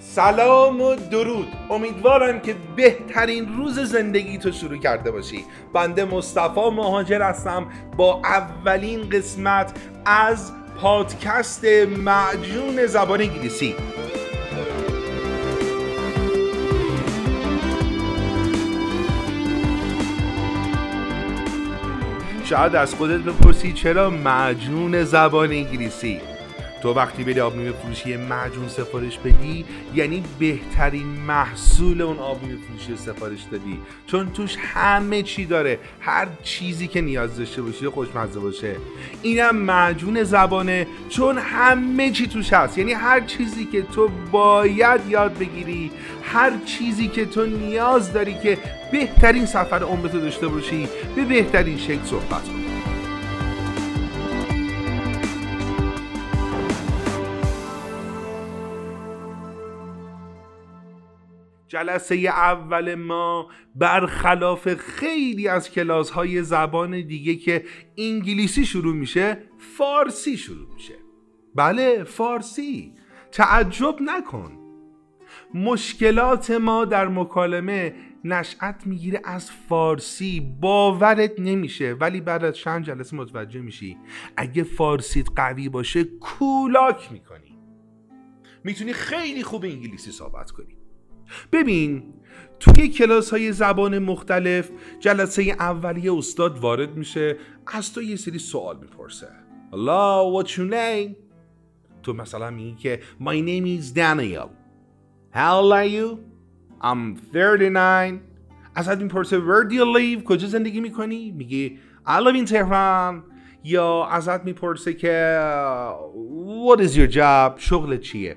سلام و درود. امیدوارم که بهترین روز زندگی تو شروع کرده باشی. بنده مصطفی مهاجر هستم. با اولین قسمت از پادکست معجون زبان انگلیسی. شاید از خودت بپرسی چرا معجون زبان انگلیسی؟ تو وقتی بری آب میوه فروشی معجون سفارش بدی یعنی بهترین محصول اون آب میوه فروشی سفارش دادی. چون توش همه چی داره. هر چیزی که نیاز داشته باشی خوشمزه باشه. اینم معجون زبانه. چون همه چی توش هست. یعنی هر چیزی که تو باید یاد بگیری هر چیزی که تو نیاز داری که بهترین سفر عمرتو داشته باشی به بهترین شکل صحبت کنی جلسه اول ما برخلاف خیلی از کلاس های زبان دیگه که انگلیسی شروع میشه فارسی شروع میشه. بله فارسی. تعجب نکن. مشکلات ما در مکالمه نشأت می‌گیره از فارسی. باورت نمیشه. ولی بعد از چند جلسه متوجه میشی اگه فارسیت قوی باشه کولاک می‌کنی. می‌تونی خیلی خوب انگلیسی صحبت کنی. ببین توی کلاس های زبان مختلف جلسه اولیه استاد وارد میشه از تو یه سری سوال می‌پرسه Hello, what's your name? تو مثلا میگی که My name is Daniel How old are you? I'm 39 ازت می‌پرسه Where do you live? کجا زندگی می‌کنی؟ میگی I live in Tehran یا ازت می‌پرسه که What is your job? شغل چیه؟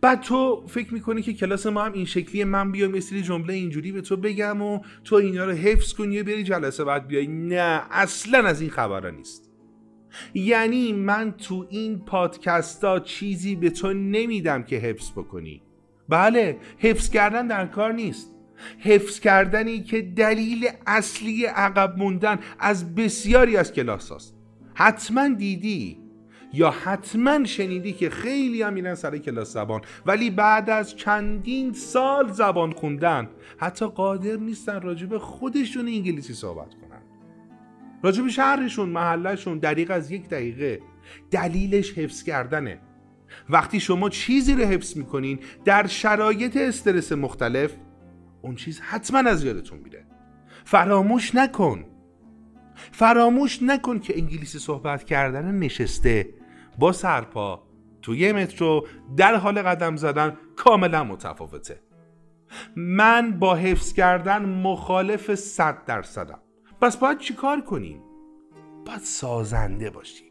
بعد تو فکر می‌کنی که کلاس ما هم این شکلی من بیام یه سری جمله اینجوری به تو بگم و تو اینا رو حفظ کنی و بری جلسه بعد بیای. نه اصلا از این خبرها نیست. یعنی من تو این پادکست ها چیزی به تو نمیدم که حفظ بکنی. بله حفظ کردن در کار نیست. حفظ کردنی که دلیل اصلی عقب موندن از بسیاری از کلاس هاست حتما دیدی؟ یا حتما شنیدی که خیلی هم میرن سر کلاس زبان ولی بعد از چندین سال زبان خوندن حتی قادر نیستن راجب خودشون انگلیسی صحبت کنن. راجب شهرشون محلشون دقیق از یک دقیقه. دلیلش حفظ کردنه. وقتی شما چیزی رو حفظ می‌کنین در شرایط استرس مختلف اون چیز حتما از یادتون میره. فراموش نکن. فراموش نکن که انگلیسی صحبت کردن نشسته. با سرپا توی مترو در حال قدم زدن کاملا متفاوته. من با حفظ کردن مخالف صد درصدم. پس باید چیکار کنیم؟ باید سازنده باشی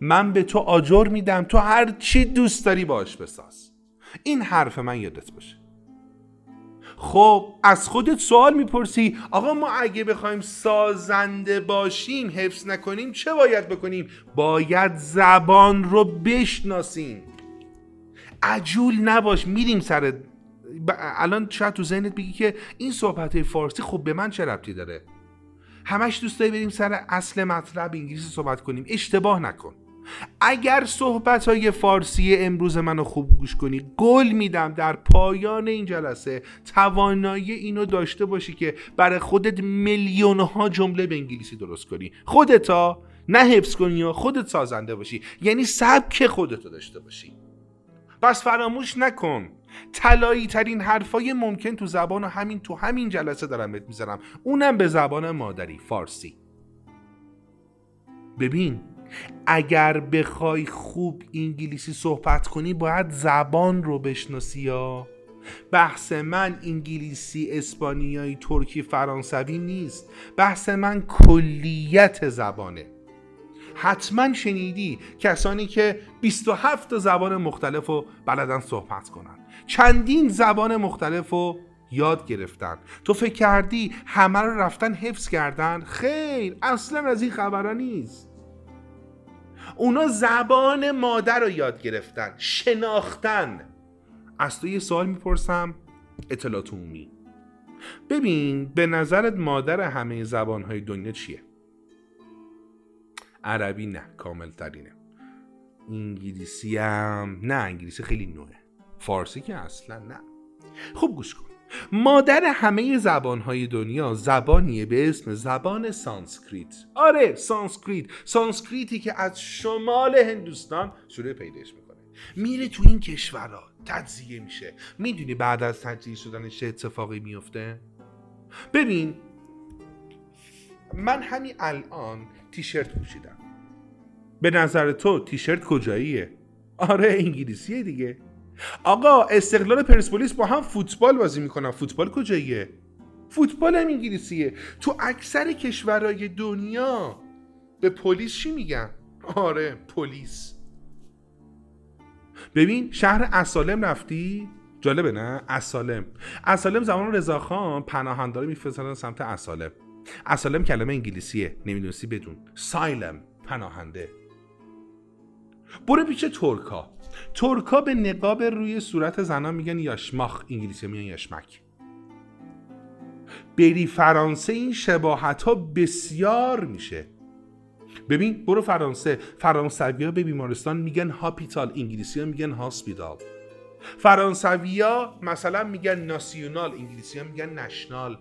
من به تو آجر میدم تو هر چی دوست داری باش بساز. این حرف من یادت باشه. خب از خودت سوال می‌پرسی. آقا ما اگه بخوایم سازنده باشیم حفظ نکنیم چه باید بکنیم؟ باید زبان رو بشناسیم. عجول نباش میریم سر الان شاید تو ذهنت بگی که این صحبت فارسی خب به من چه ربطی داره؟ همش دوست داری بریم سر اصل مطلب انگلیسی صحبت کنیم. اشتباه نکن. اگر صحبت های فارسی امروز منو خوب گوش کنی گل میدم در پایان این جلسه توانایی اینو داشته باشی که برای خودت میلیون ها جمله به انگلیسی درست کنی. خودتا نه حفظ کنی یا خودت سازنده باشی. یعنی سبک خودتو داشته باشی. پس فراموش نکن. طلایی ترین حرفای ممکن تو زبان و همین تو همین جلسه دارم بهت می‌ذارم اونم به زبان مادری فارسی. ببین اگر بخوای خوب انگلیسی صحبت کنی باید زبان رو بشناسی یا. بحث من انگلیسی اسپانیایی ترکی فرانسوی نیست. بحث من کلیت زبانه. حتما شنیدی کسانی که 27 تا زبان مختلف رو بلدن صحبت کنن. چندین زبان مختلف رو یاد گرفتن. تو فکر کردی همه رو رفتن حفظ کردن؟ خیر اصلا از این خبرها نیست. اونا زبان مادر رو یاد گرفتن شناختن. از تو یه سوال می‌پرسم اطلاعات عمومی. ببین به نظرت مادر همه زبانهای دنیا چیه؟ عربی نه کامل ترینه انگلیسی هم نه انگلیسی خیلی نوعه. فارسی که اصلا نه. خوب گوش کن. مادر همه زبانهای دنیا زبانیه به اسم زبان سانسکریت. آره سانسکریت. سانسکریتی که از شمال هندوستان شروع پیداش می‌کنه. میره تو این کشورها. تجزیه میشه. می‌دونی بعد از تجزیه شدنش چه اتفاقی میفته ببین من همین الان تیشرت پوشیدم. به نظر تو تیشرت کجاییه؟ آره انگلیسیه دیگه. آقا استقلال پرسپولیس با هم فوتبال بازی می‌کنن. فوتبال کجاییه؟ فوتبال هم انگلیسیه. تو اکثر کشورهای دنیا به پلیس چی میگن؟ آره پلیس. ببین شهر اسالم رفتی؟ جالبه نه؟ اسالم. اسالم زمان رضاخان پناهنداره میفرستادن سمت اسالم. اسالم کلمه انگلیسیه نمی‌دونستی بدون. سایلم پناهنده. برو پیش ترکا ترکا به نقاب روی صورت زنان میگن یاشماخ انگلیسی میگن یاشمک. بری فرانسه این شباهت ها بسیار میشه. ببین برو فرانسه. فرانسوی ها به بیمارستان میگن hôpital انگلیسی ها میگن hospital. فرانسوی ها مثلا میگن national انگلیسی ها میگن national.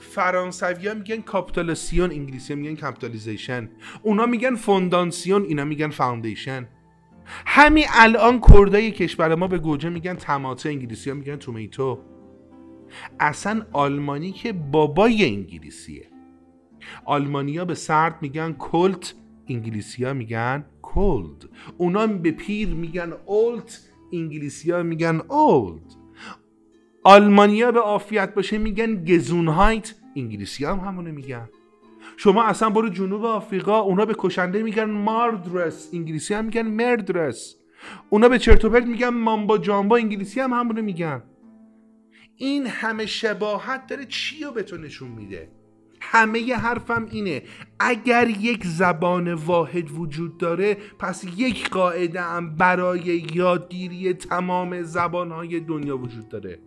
فرانسوی ها میگن capitalisation انگلیسی ها میگن capitalization اونا میگن fondation اینا میگن foundation. همین الان کردای کشور ما به گوجه میگن تماته انگلیسی ها میگن tomato. اصلا آلمانی که بابای انگلیسیه. آلمانیا به سرد میگن کلت انگلیسی ها میگن کولد اونا به پیر میگن اولت انگلیسی ها میگن اولد. آلمانیا به عافیت باشه میگن گزونهایت انگلیسی هم همونه میگن. شما اصلا برو جنوب آفریقا اونا به کشنده میگن ماردرس انگلیسی هم میگن مردرس. اونا به چرتوپرت میگن مامبا جامبا انگلیسی هم همونه میگن. این همه شباهت داره چی رو به تو نشون میده؟ همه ی حرفم اینه اگر یک زبان واحد وجود داره پس یک قاعده هم برای یادگیری تمام زبانهای دنیا وجود داره.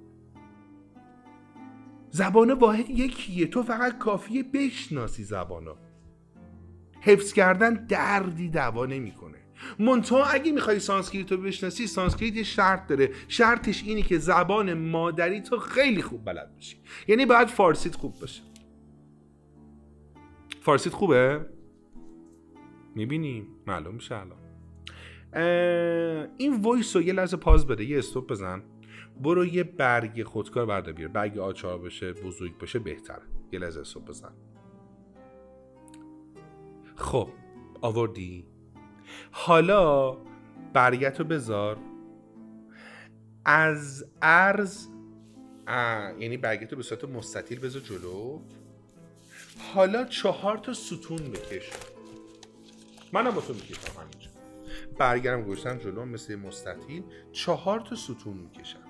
زبان واحد یکیه. تو فقط کافیه بشناسی زبانو حفظ کردن دردی دوا نمی‌کنه. منتها اگه می‌خوای سانسکریت رو بشناسی سانسکریت یه شرط داره. شرطش اینه که زبان مادری تو خیلی خوب بلد باشی یعنی باید فارسیت خوب باشه. فارسیت خوبه؟ می‌بینیم معلوم میشه الان. این وایس رو یه لحظه پاز بده. یه استوب بزن. برو یه برگ خودکار برده بیار. برگ آچار بشه بزرگ باشه بهتره. یه لحظه استوب بزن. خب آوردی؟ حالا برگت رو بذار. از عرض یعنی برگت رو به صورت مستطیل بذار جلو. حالا چهار تا ستون بکش. منم با تو می‌کشم همینجا. برگرم گوشتم جلو مثل مستطیل. چهار تا ستون می‌کشم.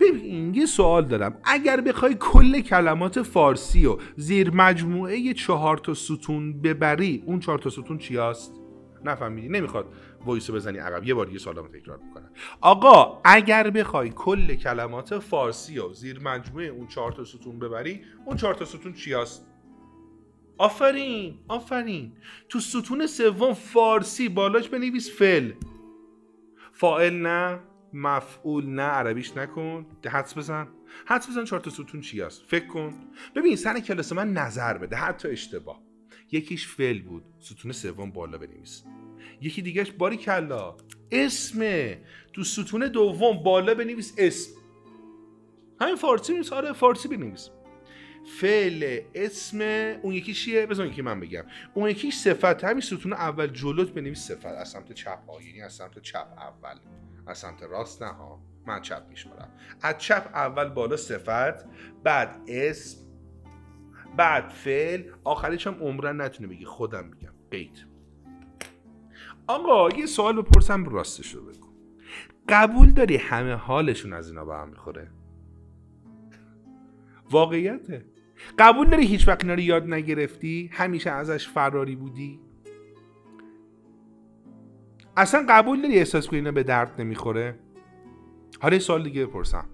ببین یه سوال دارم. اگر بخوای کل کلمات فارسی و زیر مجموعه چهار تا ستون ببری اون چهار تا ستون چی هست؟ نفهمیدی؟ نمی‌خواد وایسو بزنی عقب. یه بار یه سوالمو تکرار می‌کنم. آقا اگر بخوای کل کلمات فارسی و زیر مجموعه اون چهار تا ستون ببری اون چهار تا ستون چی هست؟ آفرین آفرین. تو ستون سوم فارسی بالاش بنویس فل فائل نه. مفعول نه عربیش نکن. حدس بزن. حدس بزن چهار تا ستون چی هست. فکر کن. ببین سر کلاس من نظر بده. حتی اشتباه. یکیش فعل بود. ستون سوم بالا بنویس. یکی دیگهش باری کلا اسمه. تو ستون دوم بالا بنویس اسم. همین فارسی نیست. آره فارسی بنویس. فعل اسم اون یکی چیه؟ بذار یکی من بگم. اون یکی صفت. همین ستون اول جلوت بنویس صفت. از سمت چپ ها یعنی از سمت چپ اول. از سمت راست نه ها. من چپ میشمارم. از چپ اول بالا صفت بعد اسم بعد فعل. آخرش هم عمرن نتونه بگی خودم میگم. قید آقا یه سوال بپرسم راستش رو بگو. قبول داری همه حالشون از اینا به هم می‌خوره؟ واقعیته. قبول داری هیچ وقت اینا رو یاد نگرفتی؟ همیشه ازش فراری بودی؟ اصلا قبول داری احساس کنی اینا به درد نمی‌خوره؟ حالا سوال دیگه بپرسم.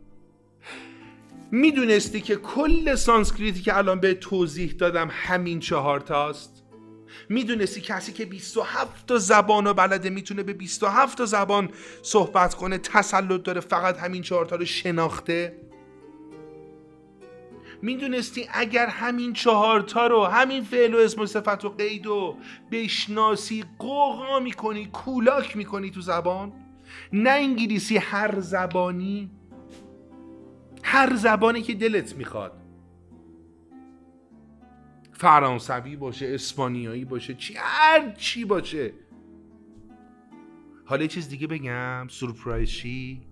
می‌دونستی که کل سانسکریتی که الان به توضیح دادم همین چهار تاست؟ می‌دونستی کسی که 27 تا زبان و بلده می‌تونه به 27 تا زبان صحبت کنه تسلط داره فقط همین چهار تا رو شناخته؟ می‌دونستی اگر همین چهارتا رو همین فعل و اسم و صفت و قید و بشناسی قوقا می‌کنی کولاک می‌کنی تو زبان؟ نه انگلیسی هر زبانی. هر زبانی که دلت می‌خواد. فرانسوی باشه اسپانیایی باشه چی هر چی باشه. حالا چیز دیگه بگم. سورپرایزی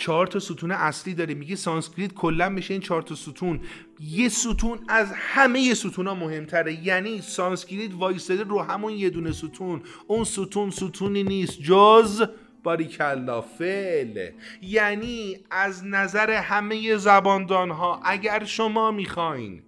چهار تا ستون اصلی داره. میگه سانسکریت کلا میشه این چهار تا ستون. یه ستون از همه ستون ها مهمتره. یعنی سانسکریت وایستاده رو همون یه دونه ستون. اون ستون ستونی نیست. جز باریکلا فعل یعنی از نظر همه زباندان ها اگر شما می‌خواین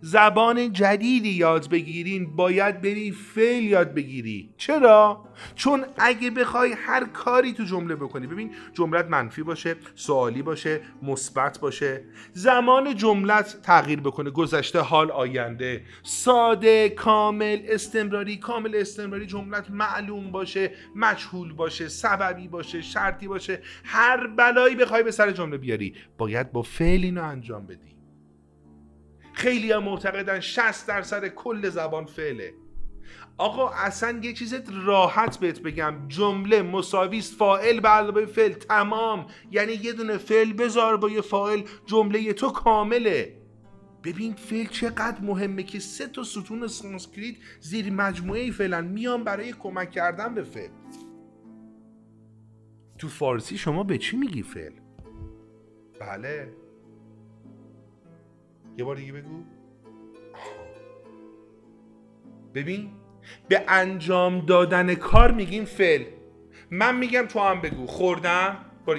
زبان جدیدی یاد بگیرین باید بری فعل یاد بگیری. چرا؟ چون اگه بخوای هر کاری تو جمله بکنی ببین جملت منفی باشه سوالی باشه مثبت باشه. زمان جملت تغییر بکنه گذشته حال آینده. ساده کامل استمراری کامل استمراری جملت معلوم باشه مجهول باشه سببی باشه شرطی باشه. هر بلایی بخوای به سر جمله بیاری باید با فعل اینو انجام بدی. خیلی هم معتقدن 60 درصد کل زبان فعله. آقا اصلا یه چیز راحت بهت بگم. جمله مساویست فاعل به علاوه فعل تمام. یعنی یه دونه فعل بذار با یه فاعل جمله تو کامله. ببین فعل چقدر مهمه که سه تا ستون سانسکریت زیر مجموعه فعلا میان برای کمک کردن به فعل. تو فارسی شما به چی میگی فعل؟ بله. یه بار دیگه بگو. ببین به انجام دادن کار میگیم فعل. من میگم تو هم بگو. خوردم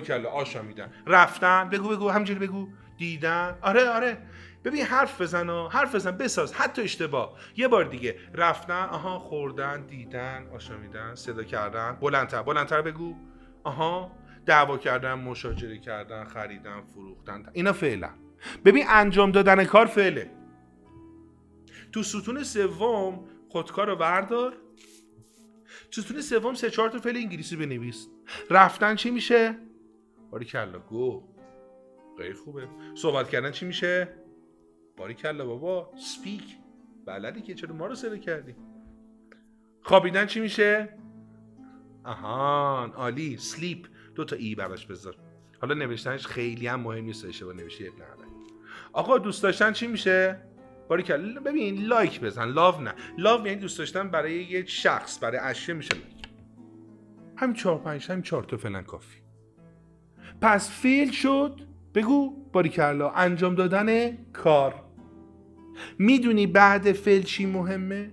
کلا آشا میدن رفتن بگو بگو همجوری بگو. دیدن آره آره. ببین حرف بزن و حرف بزن بساز. حتی اشتباه. یه بار دیگه. رفتن آها خوردن دیدن آشا میدن صدا کردن. بلندتر بلندتر بگو. آها دعوا کردن مشاجره کردن خریدن فروختن. اینا فعلا ببین انجام دادن کار فعله. تو ستون سوم خودکار رو بردار. تو ستون سوم سه چهار تا فعل انگلیسی بنویس. رفتن چی میشه؟ باری کلا گو. خیلی خوبه. صحبت کردن چی میشه؟ باری کلا بابا. سپیک. بلدی که چرا ما رو سره کردی؟ خوابیدن چی میشه؟ آهان عالی. sleep. دو تا e براش بذار. حالا نوشتنش خیلی هم مهم نیست اشتباه نوشتی خب آقا دوست داشتن چی میشه؟ باریکلا ببین like بزن. لاو نه. لاو یعنی دوست داشتن برای یه شخص برای اشیاء میشه like. همین چهار پنج همین چهار تا فعلا کافی. پس فعل شد. بگو باریکلا انجام دادن کار. می‌دونی بعد فعل چی مهمه؟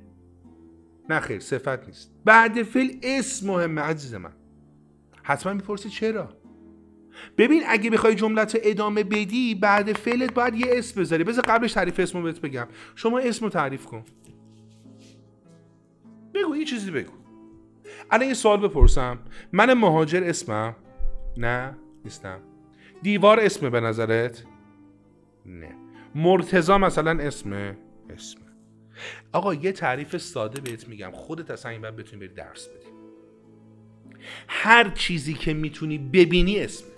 نه خیر صفت نیست. بعد فعل اسم مهمه عزیز من. حتما می‌پرسی چرا؟ ببین اگه بخوای جملت ادامه بدی بعد فعلت باید یه اسم بذاری. بذار قبلش تعریف اسمو بهت بگم. شما اسمو تعریف کن. بگو یه چیزی بگو. الان یه سوال بپرسم. من مهاجر اسمم؟ نه نیستم. دیوار اسمه به نظرت؟ نه. مرتزا مثلا اسمه اسمه آقا یه تعریف ساده بهت میگم. خودت اصلا این بتونی بری درس بدی. هر چیزی که می‌تونی ببینی اسمه.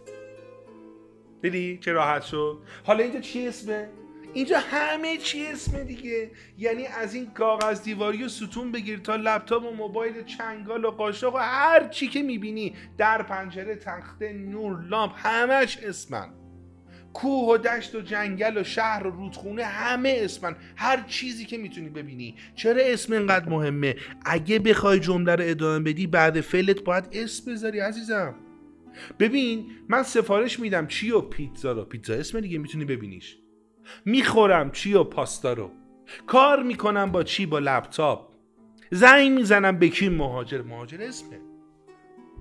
دیدی چه راحت شد؟ حالا اینجا چی اسمه؟ اینجا همه چی اسمه دیگه. یعنی از این کاغذ دیواری و ستون بگیر تا لپتاپ و موبایل چنگال و قاشق و هر چی که می‌بینی. در پنجره تخته نور لامپ همش اسمن. کوه و دشت و جنگل و شهر و رودخونه همه اسمن. هر چیزی که می‌تونی ببینی. چرا اسم اینقدر مهمه؟ اگه بخوای جمله رو ادامه بدی بعد فعلت باید اسم بذاری عزیزم. ببین من سفارش میدم چی و پیتزا رو. پیتزا اسم دیگه می‌تونی ببینیش. می‌خورم چی و پاستا رو. کار می‌کنم با چی؟ با لپتاپ. زنگ می‌زنم به کی؟ مهاجر. مهاجر اسمه.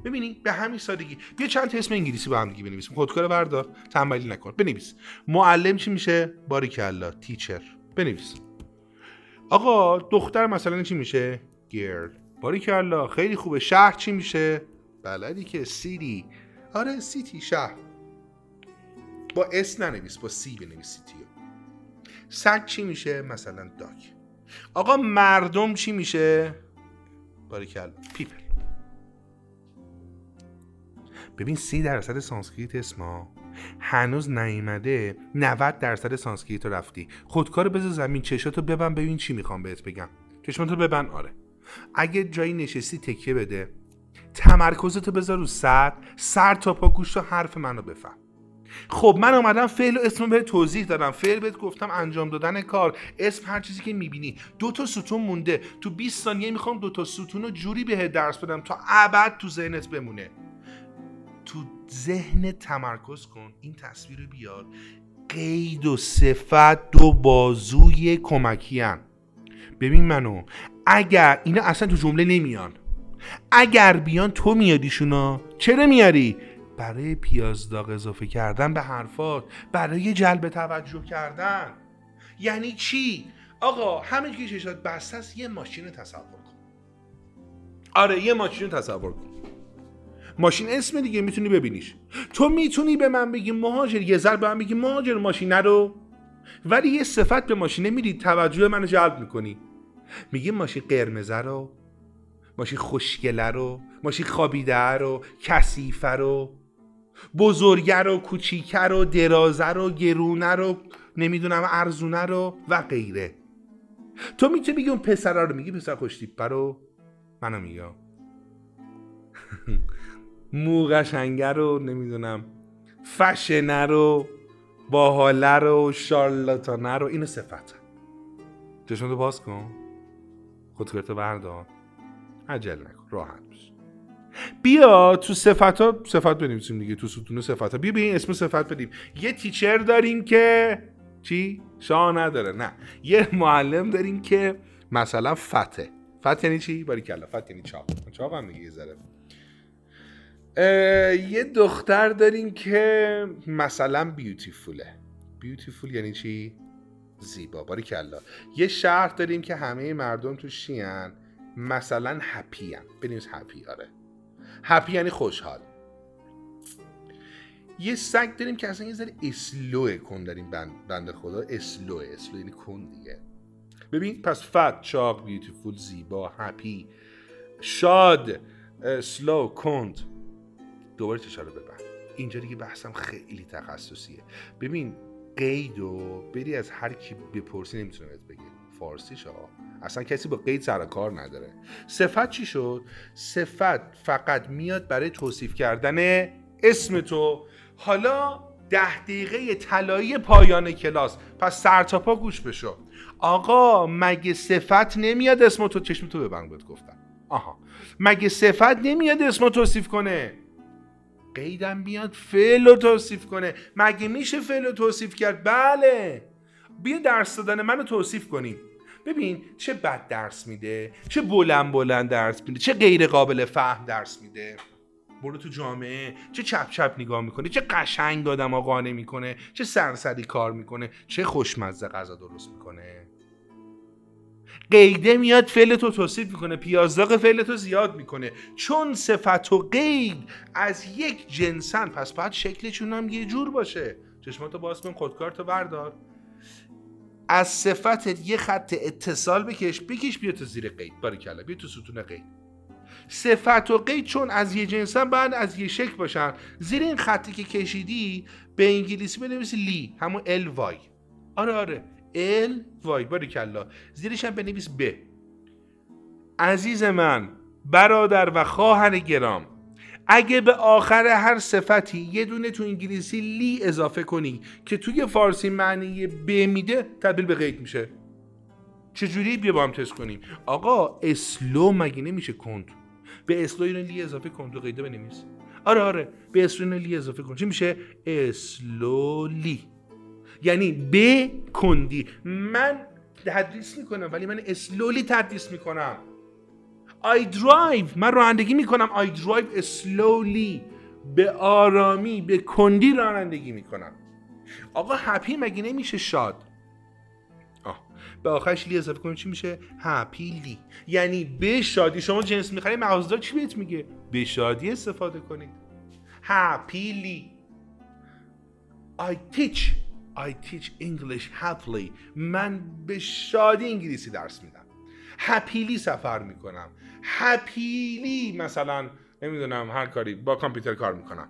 ببینی؟ به همین سادگی. بیا چند تا اسم انگلیسی با هم دیگه بنویسیم. خودکار بردار. تنبلی نکن. بنویس. معلم چی میشه؟ باریکلا. teacher. بنویس. آقا دختر مثلا چی میشه؟ girl. باریکلا. خیلی خوبه. شهر چی میشه؟ بلدی که city آره city شهر. با s ننویس با c بنویس city سگ چی میشه؟ مثلا dog. آقا مردم چی میشه؟ باریکلا people. ببین سی درصد سانسکریت اسما هنوز نیومده 90 درصد سانسکریت رفتی. خودکار بذار زمین چشاتو ببند ببین چی می‌خوام بهت بگم. چشماتو ببند آره. اگه جایی نشستی تکیه بده. تمرکزتو بذار رو سر سر تا پا گوش حرف منو بفهم. خب من آمدم فعل و اسم بهت توضیح دادم. فعل بهت گفتم انجام دادن کار. اسم هر چیزی که می‌بینی. دو تا ستون مونده. تو 20 ثانیه می‌خوام دو تا ستون رو جوری بهت درس بدم تا ابد تو ذهنت بمونه. تو ذهن تمرکز کن. این تصویر رو بیار. قید و صفت دو بازوی کمکی هم. ببین منو اگر اینا اصلا تو جمله نمیان. اگر بیان تو میادیشونا چرا میاری؟ برای پیاز داغ اضافه کردن به حرفات برای جلب توجه کردن. یعنی چی؟ آقا همه که چشات بسته است یه ماشین تصور کن. آره یه ماشین تصور کن. ماشین اسم دیگه می‌تونی ببینیش. تو می‌تونی به من بگی مهاجر یه ذر به من بگی مهاجر ماشین رو. ولی یه صفت به ماشینه میری توجه منو جلب می‌کنی. میگی ماشین قرمزه رو ماشین خوشگله رو ماشین خوابیده رو کثیفه رو بزرگه رو کوچیکه رو درازه رو گرونه رو نمی‌دونم ارزونه رو و غیره. تو می‌تونی بگی اون پسر رو میگی پسر خوشتیپه رو؟ منو میگم مو قشنگه رو نمی‌دونم فشنه رو باحاله رو شارلاتانه رو اینو صفت چشم باز کن. خودکارتو بردار. عجل نکن راحت بش بیا تو صفت ها صفت بنویسیم دیگه تو ستون صفت ها بیا به اسم صفت بدیم. یه تیچر داریم که چی؟ شاه نداره نه. یه معلم داریم که مثلا فته. فت یعنی چی؟ باری کلا فت یعنی چاپ. چاپ هم دیگه یه یه دختر داریم که مثلا بیوتیفوله. بیوتیفول یعنی چی؟ زیبا. باری کلا. یه شهر داریم که همه مردم تو شیان. مثلا هپی هم بنویس هپی آره. هپی یعنی خوشحال. یه سگ داریم که اصلا یه ذره اسلوه کن داریم بند, بند خدا. اسلوه اسلو یعنی کن دیگه. ببین پس فت چاق بیوتیفول زیبا هپی شاد سلو کند. دوباره چشا رو ببند. اینجا دیگه بحثم خیلی تخصصیه. ببین قید و بری از هر کی بپرسی نمی‌تونه بهت بگه. فارسیش ها اصلا کسی با قید سر کار نداره. صفت چی شد؟ صفت فقط میاد برای توصیف کردن اسم تو. حالا ده دقیقه طلایی پایان کلاس. پس سر تا پا گوش بشو. آقا مگه صفت نمیاد اسم تو؟ چشم تو ببند بهت گفتم. آها. مگه صفت نمیاد اسم توصیف کنه؟ قیدم بیاد فعل رو توصیف کنه. مگه میشه فعل رو توصیف کرد؟ بله. بیا درس دادن منو توصیف کنیم. ببین چه بد درس میده چه بلند بلند درس میده چه غیر قابل فهم درس میده. برو تو جامعه چه چپ چپ نگاه می‌کنه چه قشنگ آدم قانع می‌کنه چه سرسری کار می‌کنه چه خوشمزه غذا درست می‌کنه. قیده میاد فعل تو توصیف می‌کنه پیازداغ فعل تو زیاد می‌کنه. چون صفت و قید از یک جنسن پس باید شکلشون هم یه جور باشه. چشماتو باز کن خودکارتو بردار. از صفتت یه خط اتصال بکش بکش بیا تو زیر قید. باریکلا بیا تو ستون قید. صفت و قید چون از یه جنسن بعد از یه شکل باشن. زیر این خطی که کشیدی به انگلیسی بنویسی لی همون ال وای. آره آره. ال وای باریکلا. زیرش هم بنویس ب. عزیز من برادر و خواهر گرام اگه به آخر هر صفتی یه دونه تو انگلیسی ly اضافه کنی که توی فارسی معنی ب میده تبدیل به قید میشه. چجوری بیا با هم تست کنیم؟ آقا slow مگه نمیشه کند؟ به slow اینو ly اضافه کن تو قیده بنویس. آره آره به slow اینو ly اضافه کن. چی میشه؟ slowly یعنی ب کندی. من تدریس می‌کنم ولی من slowly تدریس می‌کنم. I drive. من رانندگی می‌کنم. I drive slowly. به آرامی به کندی رانندگی می‌کنم. آقا هپی مگه نمیشه شاد؟ آه. به آخرش لی اضافه کنیم. چی میشه؟ هپیلی یعنی به شادی. شما جنس می‌خرید مغازدار چی بهت میگه؟ به شادی استفاده کنید. هپیلی I teach. I teach English happily. من به شادی انگلیسی درس میدم. هپیلی سفر می‌کنم. هپیلی مثلا نمی‌دونم هر کاری با کامپیوتر کار می‌کنم.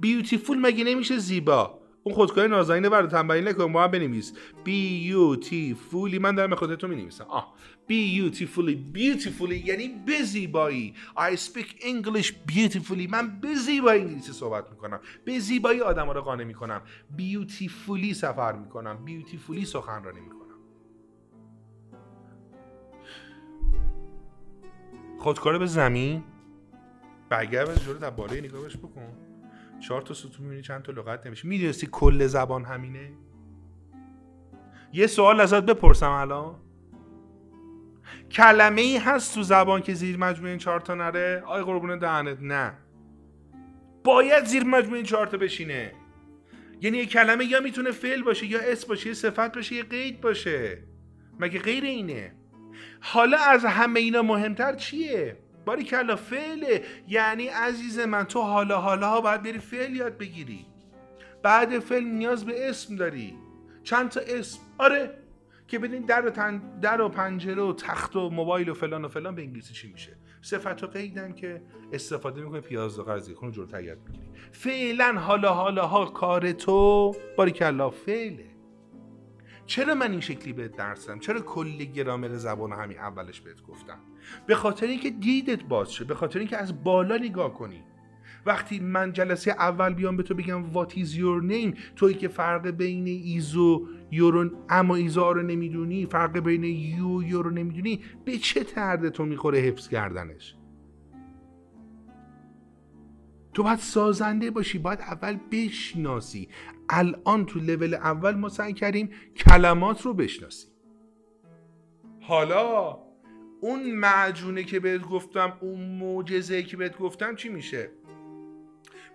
بیوتیفول مگه نمیشه زیبا؟ اون خودکار نازنینه برای تنبیه نکن با هم بنویس. بیوتیفولی من دارم به خودت تو می‌نویسم. آه. بیوتیفولی بیوتیفولی یعنی به زیبایی. I speak English beautifully. من به زیبایی انگلیسی صحبت می‌کنم. به زیبایی آدم رو قانع می‌کنم. بیوتیفولی سفر می‌کنم. بیوتیفولی سخنرانی می‌کنم. خودکار به زمین؟ برگرد به جلو در بالای نگاهش بکن. چهار تا ستون می‌بینی چند تا لغت نمیشه. می‌دونستی کل زبان همینه؟ یه سوال ازت بپرسم الان. کلمه ای هست تو زبان که زیر مجموعه این چهار تا نره؟ آی قربون دهنت نه. باید زیر مجموعه این چهار تا بشینه. یعنی یه کلمه یا می‌تونه فعل باشه یا اسم باشه یا صفت باشه یا قید باشه. مگه غیر اینه؟ حالا از همه اینا مهمتر چیه؟ باری کلا فعله. یعنی عزیز من تو حالا حالا ها باید بری فعل یاد بگیری. بعد فعل نیاز به اسم داری. چند تا اسم؟ آره. که بدین در و, تن در و پنجره و تخت و موبایل و فلان و فلان به انگلیسی چی میشه؟ صفت و قیدن که استفاده می‌کنه پیاز و قرضی خون جور یاد می‌گیری. فعلا حالا حالا ها کار تو باری کلا فعله. چرا من این شکلی بهت درسم؟ چرا کل گرامر زبان همین اولش بهت گفتم؟ به خاطر اینکه دیدت باز شه به خاطر اینکه از بالا نگاه کنی. وقتی من جلسه اول بیام به تو بگم what is your name توی که فرق بین ایزو یورو اما ایزا رو نمی‌دونی فرق بین یو یورو نمی‌دونی به چه ترده تو می‌خوره حفظ کردنش؟ تو باید سازنده باشی باید اول بشناسی. الان تو لول اول ما سعی کردیم کلمات رو بشناسیم. حالا اون معجونه که بهت گفتم اون معجزه که بهت گفتم چی میشه؟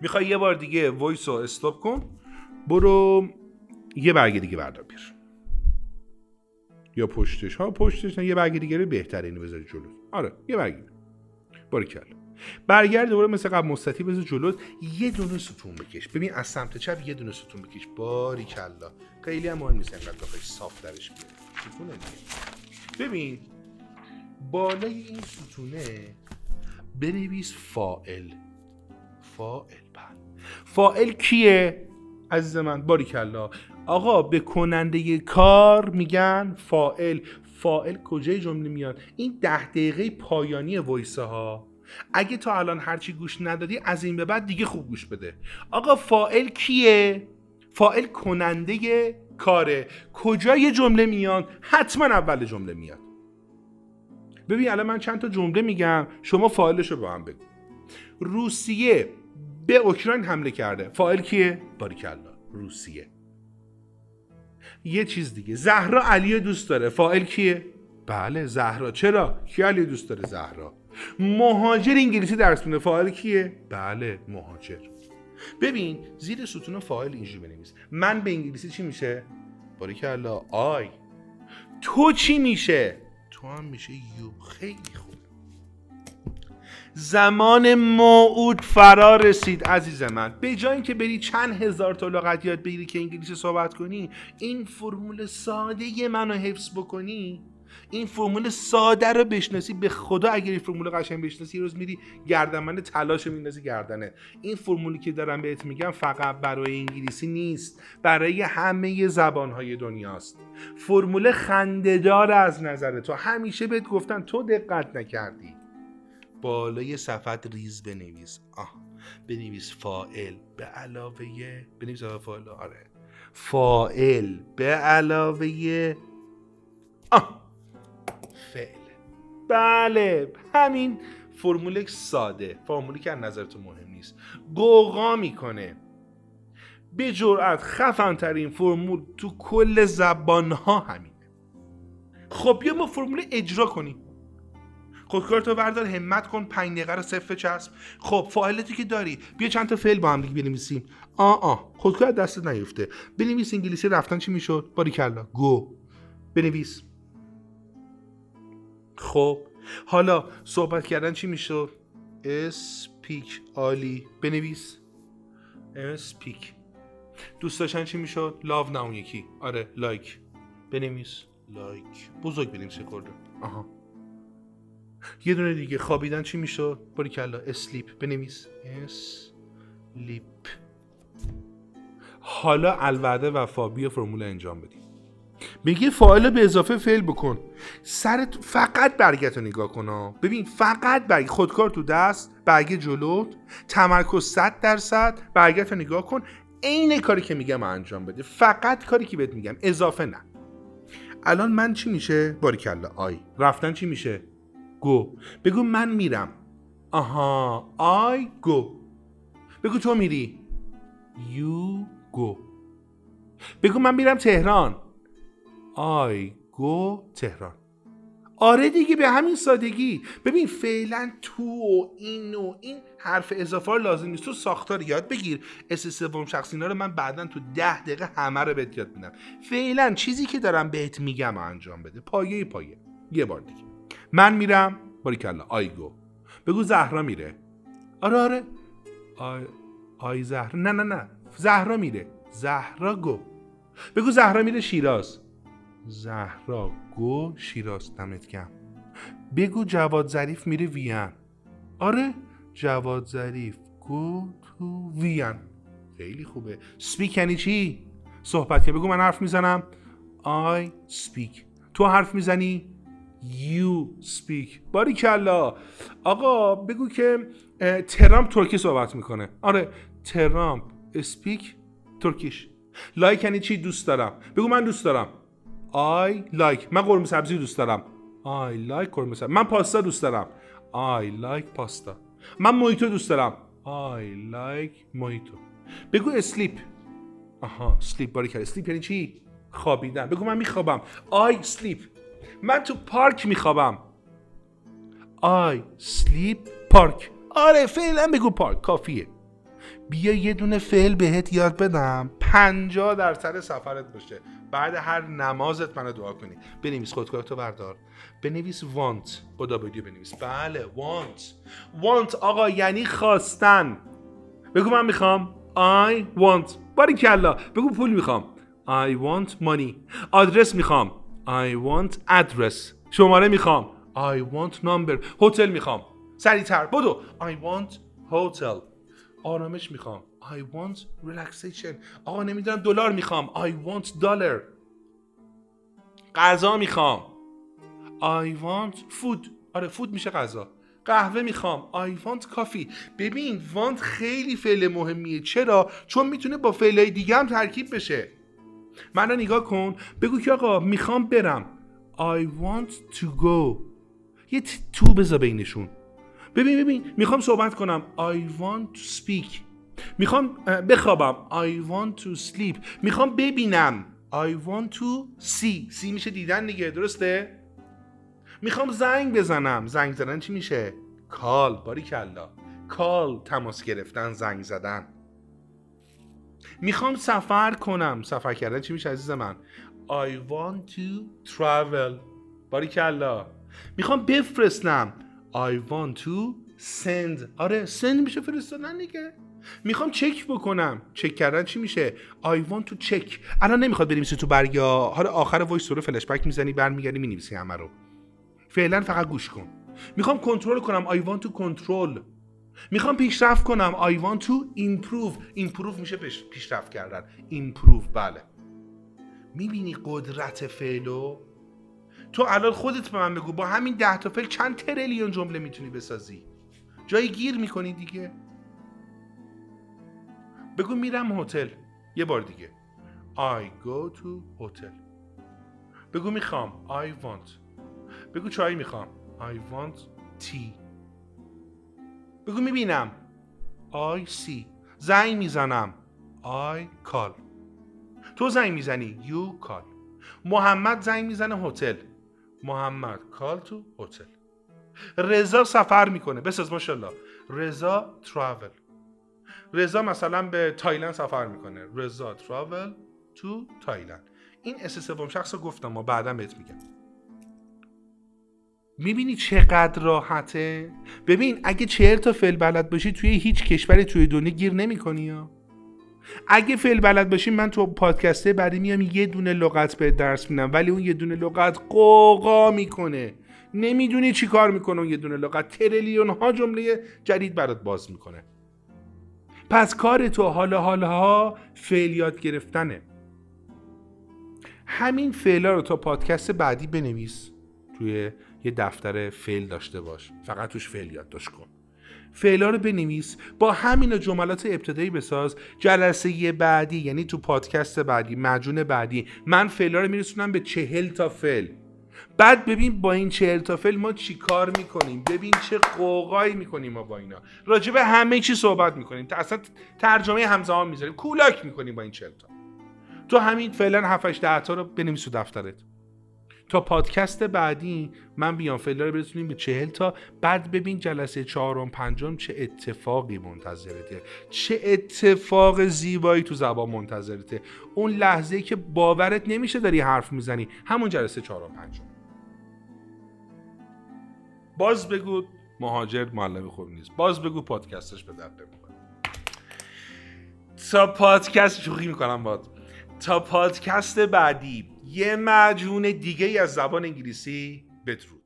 می‌خوای یه بار دیگه voice رو stop کن. برو یه برگ دیگه بردار بیار. یا پشتش. ها پشتش نه یه برگ دیگه بهتره اینو بذاری جلو. آره یه برگ کل برگرد دوباره مثل قبل مستطیل بذار جلو یه دونه ستون بکش. ببین از سمت چپ یه دونه ستون بکش. باری کلا. خیلی هم مهم نیست انقدر بخوای صاف درش بیاری. ببین بالای این ستونه بنویس فائل فائل بله فائل کیه؟ عزیز من باری کلا. آقا به کننده کار میگن فائل فائل کجای جمله میاد؟ این ده دقیقه پایانی وایسه ها اگه تا الان هرچی گوش ندادی از این به بعد دیگه خوب گوش بده. آقا فائل کیه؟ فائل کننده کاره. کجای جمله میاد؟ حتما اول جمله میاد. ببین الان من چند تا جمله میگم شما فاعلش رو به هم بگو. روسیه به اوکراین حمله کرده. فاعل کیه؟ باریکلا. روسیه. یه چیز دیگه. زهرا علی دوست داره. فاعل کیه؟ بله زهرا. چرا؟ کی علی دوست داره؟ زهرا. مهاجر انگلیسی درس میده. فاعل کیه؟ بله مهاجر. ببین زیر ستون فاعل اینجوری بنویس. من به انگلیسی چی میشه؟ باریکلا آی. تو چی میشه؟ تو هم میشه یو. خیلی خوب. زمان موعود فرا رسید عزیز من. به جای اینکه بری چند هزار تا لغت یاد بگیری که انگلیسی صحبت کنی این فرمول ساده منو حفظ بکنی. این فرمول ساده رو بشناسی به خدا اگر این فرمول قشنگ بشناسی یه روز میری گردنبند تلاش میندازی گردنه. این فرمولی که دارم بهت میگم فقط برای انگلیسی نیست برای همه زبانهای دنیاست. فرمول خندهدار از نظر تو. همیشه بهت گفتن تو دقت نکردی. بالای صفت ریز بنویس. آه بنویس فائل به علاوه بنویس فائل آره. فائل به علاوه آه. بله همین فرمول ساده فرمولی که از نظر تو مهم نیست. گوغا می‌کنه. به جرأت خفن ترین فرمول تو کل زبان ها همینه. خب بیا ما فرمول اجرا کنیم. خودکارتو بردار همت کن پنج دقیقه رو صفر چسب. خب فاعلتی که داری بیا چند تا فعل با هم دیگه بنویسیم. آ آ. خودکار دستت نیفته. بنویس انگلیسی رفتن چی می‌شد؟ باریکلا go. بنویس. خب حالا صحبت کردن چی می‌شد speak عالی بنویس. speak دوست داشتن چی می‌شد love نه اون یکی. آره like. بنویس. like. بزرگ بنویس کرده آها. یه دونه دیگه. خوابیدن چی می‌شد باریکلا sleep. بنویس. sleep. حالا الوعده وفا بیا فرمول انجام بدیم. میگه فاعل به اضافه فعل بکن. سرت فقط برگت رو نگاه کن ببین فقط برگ خودکار تو دست برگه جلوت. تمرکز 100 درصد برگت رو نگاه کن. عین کاری که میگم انجام بده. فقط کاری که بهت میگم. اضافه نه. الان من چی میشه؟ باریکلا. I. رفتن چی میشه؟ go. بگو من میرم. آها. I go. بگو تو میری. you go. بگو من میرم تهران. I go تهران. آره دیگه به همین سادگی. ببین فعلا to و in و این حرف اضافه رو لازم نیست. تو ساختار یاد بگیر. s سوم شخص اینا رو من بعدا تو ده دقیقه همه رو بهت یاد میدم. فعلا چیزی که دارم بهت میگم انجام بده. پایه پایه. یه بار دیگه. من میرم. باریکلا. I go. بگو زهرا میره. آره آره. I, I زهرا. نه نه نه. زهرا میره. زهرا go. بگو زهرا میره شیراز. زهرا go شیراز دمت گرم بگو جواد ظریف میره وین. آره جواد ظریف go to وین. خیلی خوبه. speak یعنی چی؟ صحبت که بگو من حرف می‌زنم. I speak تو حرف می‌زنی؟ You speak باریکلا آقا بگو که ترامپ ترکی صحبت می‌کنه. آره ترامپ. speak Turkish. like یعنی چی؟ دوست دارم. بگو من دوست دارم. I like من قرمه سبزی دوست دارم. I like قرمه سبزی. من پاستا دوست دارم. I like پاستا. من موهیتو دوست دارم. I like موهیتو. بگو sleep. آها sleep باریکلا. sleep یعنی چی؟ خوابیدن. بگو من میخوابم. I sleep من تو پارک میخوابم. I sleep پارک. آره فعلا بگو پارک. کافیه. بیا یه دونه فعل بهت یاد بدم. پنجاه درصد سفرت باشه. بعد هر نمازت منو دعا کنی. بنویس خودکارتو بردار. بنویس want. با دابلیو بنویس. بله want. want آقا یعنی خواستن. بگو من می‌خوام. I want. باری کلا. بگو پول می‌خوام. I want money. آدرس می‌خوام. I want address. شماره می‌خوام. I want number. هتل می‌خوام. سریعتر. بدو. I want hotel. آرامش می‌خوام. I want relaxation. آقا نمی‌دونم دلار می‌خوام. I want dollar. غذا می‌خوام. I want food. آره فود میشه غذا. قهوه می‌خوام. I want coffee. ببین want خیلی فعل مهمیه. چرا؟ چون می‌تونه با فعلای دیگه هم ترکیب بشه. منو نگاه کن. بگو که آقا می‌خوام برم. I want to go. یه تو بذار بینشون. ببین ببین می‌خوام صحبت کنم. I want to speak. می‌خوام بخوابم. I want to sleep. می‌خوام ببینم. I want to see. See میشه دیدن دیگه درسته؟ می‌خوام زنگ بزنم. زنگ زدن چی میشه؟ کال باری کلا کال تماس گرفتن زنگ زدن. می‌خوام سفر کنم. سفر کردن چی میشه عزیز من؟ I want to travel. باری کلا می‌خوام بفرستم. I want to send. آره send میشه فرستادن دیگه. می‌خوام چک بکنم. چک کردن چی میشه؟ I want to check. الان نمی‌خواد بنویسی تو برگا حالا آخر voice رو فلش بک می‌زنی برمیگردی می‌نویسی همه رو. فعلا فقط گوش کن. می‌خوام کنترل کنم. I want to control. می‌خوام پیشرفت کنم. I want to improve. Improve میشه پیشرفت کردن. Improve بله. می‌بینی قدرت فعلو؟ تو الان خودت به من بگو با همین ده تا فعل چند تریلیون جمله می‌تونی بسازی؟ جایی گیر می‌کنی دیگه. بگو میرم هتل. یه بار دیگه. I go to hotel. بگو می‌خوام. I want. بگو چای می‌خوام. I want tea. بگو می‌بینم. I see. زنگ می‌زنم. I call. تو زنگ می‌زنی. You call. محمد زنگ می‌زنه هتل. محمد call to هتل. رضا سفر می‌کنه. بساز ماشاءالله. رضا travel. رضا مثلا به تایلند سفر می‌کنه. رضا travel to تایلند. این s سوم شخص گفتم ما بعدا بهت میگم. می‌بینی چقدر راحته؟ ببین اگه چهار تا فعل بلد باشی توی هیچ کشوری توی دنیا گیر نمی‌کنی یا اگه فعل بلد باشیم من تو پادکسته بعدی میام یه دونه لغت بهت درس میدم. ولی اون یه دونه لغت غوغا می‌کنه. نمی‌دونی چی کار می‌کنه اون یه دونه لغت. تریلیون ها جمله جدید برات باز می‌کنه. پس کار تو حالا حالا فعل یاد گرفتنه. همین فعلا رو تا پادکست بعدی بنویس. توی یه دفتر فعل داشته باش. فقط توش فعل یادداشت کن. فعلا رو بنویس با همین جملات ابتدایی بساز. جلسه بعدی یعنی تو پادکست بعدی مجون بعدی من فعلا رو میرسونم به چهل تا فعل. بعد ببین با این چهل تا فعل ما چی کار می‌کنیم؟ ببین چه قوقایی می‌کنیم ما با اینا. راجع به همه چی صحبت می‌کنیم. اصلا ترجمه همزمان می‌ذاریم. کولاک می‌کنیم با این چهل تا. تو همین فعلا 7 ده تا رو بنویس تو دفترت. تا پادکست بعدی من بیام فعلا رو برسونیم به چهل تا. بعد ببین جلسه چهارم پنجم چه اتفاقی منتظرته. چه اتفاق زیبایی تو زبان منتظرته. اون لحظه که باورت نمیشه داری حرف می‌زنی. همون جلسه چهارم پنجم. باز بگو مهاجر معلم خوب نیست. باز بگو پادکستش به درد نمی‌خوره. تا پادکست شوخی می‌کنم باد تا پادکست بعدی. یه مجموعه دیگه ای از زبان انگلیسی بدرود